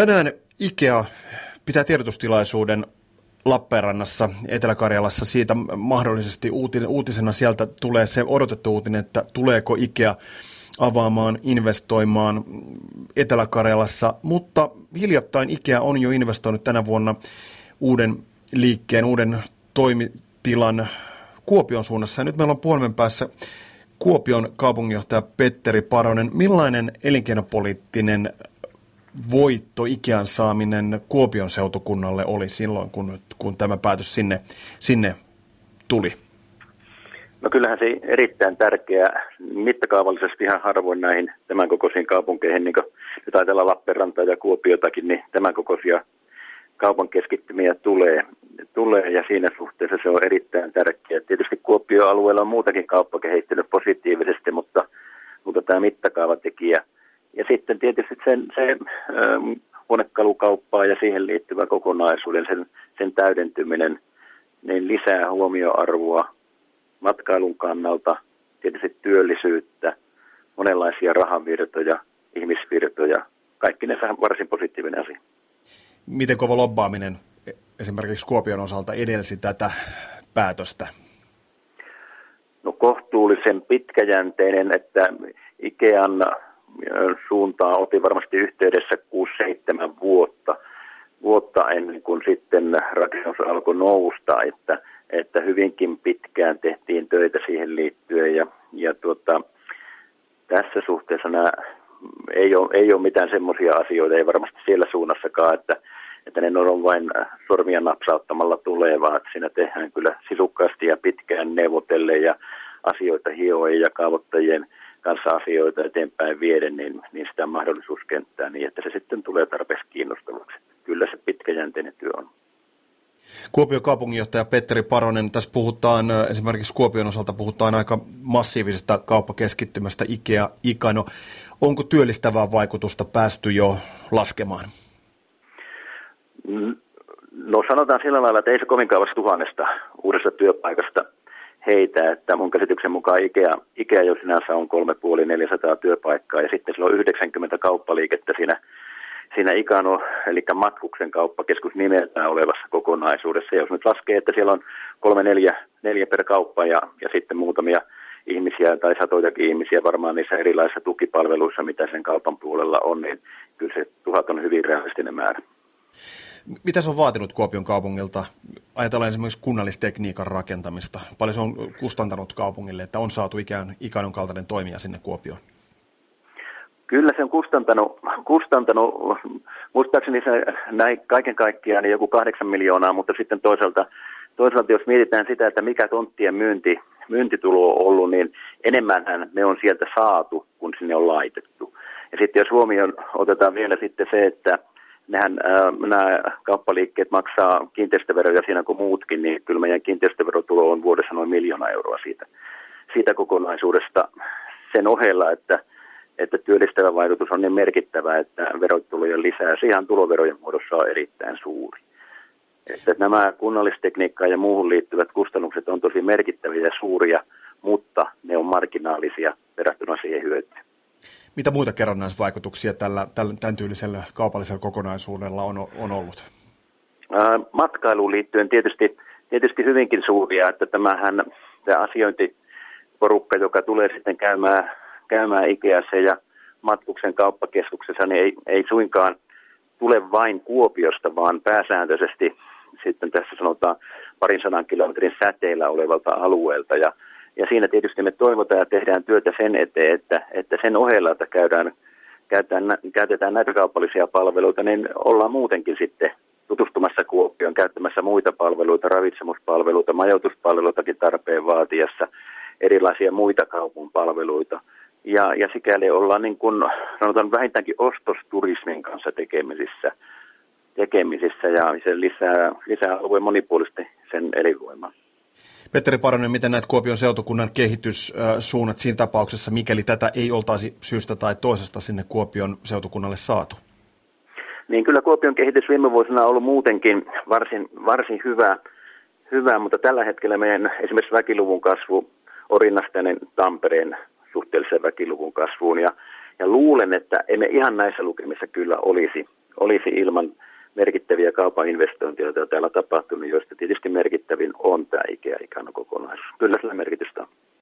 Tänään IKEA pitää tiedotustilaisuuden Lappeenrannassa, Etelä-Karjalassa siitä mahdollisesti uutisena sieltä tulee se odotettu uutinen, että tuleeko IKEA avaamaan, investoimaan Etelä-Karjalassa, mutta hiljattain IKEA on jo investoinut tänä vuonna uuden liikkeen, uuden toimitilan Kuopion suunnassa. Ja nyt meillä on puolen päässä Kuopion kaupunginjohtaja Petteri Paronen. Millainen elinkeinopoliittinen voitto Ikean saaminen Kuopion seutukunnalle oli silloin, kun, kun tämä päätös sinne, sinne tuli? No kyllähän se erittäin tärkeä mittakaavallisesti ihan harvoin näihin tämän kokoisiin kaupunkeihin, niin kuin nyt ajatellaan Lappeenrantaa ja Kuopiotakin, niin tämän kokoisia kaupan keskittymiä tulee, tulee ja siinä suhteessa se on erittäin tärkeää. Tietysti Kuopio-alueella on muutakin kauppa kehittynyt positiivisesti, mutta, mutta tämä mittakaavatekijä – sitten tietysti sen, se ähm, huonekalukauppaa ja siihen liittyvä kokonaisuuden, sen, sen täydentyminen, niin lisää huomioarvoa matkailun kannalta, tietysti työllisyyttä, monenlaisia rahavirtoja, ihmisvirtoja, kaikki ne varsin positiivinen asia. Miten kova lobbaaminen esimerkiksi Kuopion osalta edelsi tätä päätöstä? No kohtuullisen pitkäjänteinen, että Ikean suuntaan oltiin varmasti yhteydessä 6-7 vuotta, vuotta ennen kuin sitten rakennus alkoi nousta, että, että hyvinkin pitkään tehtiin töitä siihen liittyen. Ja, ja tuota, tässä suhteessa nämä ei ole, ei ole mitään semmoisia asioita, ei varmasti siellä suunnassakaan, että, että ne on vain sormia napsauttamalla tulee, vaan että siinä tehdään kyllä sisukkaasti ja pitkään neuvotellen ja asioita hiojen ja kaavoittajien – kanssa asioita eteenpäin vieden, niin, niin sitä mahdollisuuskenttää niin, että se sitten tulee tarpeeksi kiinnostavaksi. Kyllä se pitkäjänteinen työ on. Kuopion kaupunginjohtaja Petteri Paronen, tässä puhutaan esimerkiksi Kuopion osalta puhutaan aika massiivisesta kauppakeskittymästä IKEA Ikano. Onko työllistävää vaikutusta päästy jo laskemaan? No sanotaan sillä lailla, että ei se kovin kauas tuhannesta uudesta työpaikasta heitä, että mun käsityksen mukaan Ikea, Ikea jo sinänsä on 3,5-400 työpaikkaa ja sitten sillä on 90 kauppaliikettä siinä, siinä Ikano, eli matkuksen kauppakeskus nimeltään olevassa kokonaisuudessa. Ja jos nyt laskee, että siellä on kolme neljä, neljä per kauppa ja, ja sitten muutamia ihmisiä tai satojakin ihmisiä varmaan niissä erilaisissa tukipalveluissa, mitä sen kaupan puolella on, niin kyllä se tuhat on hyvin realistinen määrä. Mitä se on vaatinut Kuopion kaupungilta? Ajatellaan esimerkiksi kunnallistekniikan rakentamista. Paljon se on kustantanut kaupungille, että on saatu ikään ikanon kaltainen toimija sinne Kuopioon? Kyllä se on kustantanut, kustantanut muistaakseni se näin kaiken kaikkiaan joku kahdeksan miljoonaa, mutta sitten toisaalta, toisaalta jos mietitään sitä, että mikä tonttien myynti, myyntitulo on ollut, niin enemmänhän me on sieltä saatu, kun sinne on laitettu. Ja sitten jos huomioon otetaan vielä sitten se, että nehän äh, nämä kauppaliikkeet maksaa kiinteistöveroja siinä kuin muutkin, niin kyllä meidän kiinteistöverotulo on vuodessa noin miljoona euroa siitä, siitä kokonaisuudesta sen ohella, että, että työllistävä vaikutus on niin merkittävä, että verotulojen lisää ihan tuloverojen muodossa on erittäin suuri. Että nämä kunnallistekniikkaan ja muuhun liittyvät kustannukset on tosi merkittäviä ja suuria, mutta ne on marginaalisia verrattuna siihen hyötyyn. Mitä muita kerrannaisvaikutuksia tällä, tällä tämän tyylisellä kaupallisella kokonaisuudella on, on ollut? Matkailuun liittyen tietysti, tietysti hyvinkin suuria, että tämähän tämä asiointiporukka, joka tulee sitten käymään, käymään Ikeassa ja matkuksen kauppakeskuksessa, niin ei, ei suinkaan tule vain Kuopiosta, vaan pääsääntöisesti sitten tässä sanotaan parin sadan kilometrin säteellä olevalta alueelta. Ja ja siinä tietysti me toivotaan ja tehdään työtä sen eteen, että, että sen ohella, että käydään, käytetään, käytetään näitä kaupallisia palveluita, niin ollaan muutenkin sitten tutustumassa Kuopioon, käyttämässä muita palveluita, ravitsemuspalveluita, majoituspalveluitakin tarpeen vaatiessa, erilaisia muita kaupun palveluita. Ja, ja sikäli ollaan niin kuin, sanotaan vähintäänkin ostosturismin kanssa tekemisissä, tekemisissä ja se lisää, lisää alueen monipuolisesti sen elinvoimaa. Petteri Paronen, miten näet Kuopion seutukunnan kehityssuunnat siinä tapauksessa, mikäli tätä ei oltaisi syystä tai toisesta sinne Kuopion seutukunnalle saatu? Niin kyllä Kuopion kehitys viime vuosina on ollut muutenkin varsin, varsin hyvä, hyvä, mutta tällä hetkellä meidän esimerkiksi väkiluvun kasvu on Tampereen suhteellisen väkiluvun kasvuun ja, ja luulen, että emme ihan näissä lukemissa kyllä olisi, olisi ilman merkittäviä kaupan investointeja, joita täällä tapahtunut, joista tietysti merkittävin on tämä IKEA-ikano kokonaisuus. Kyllä sillä merkittävä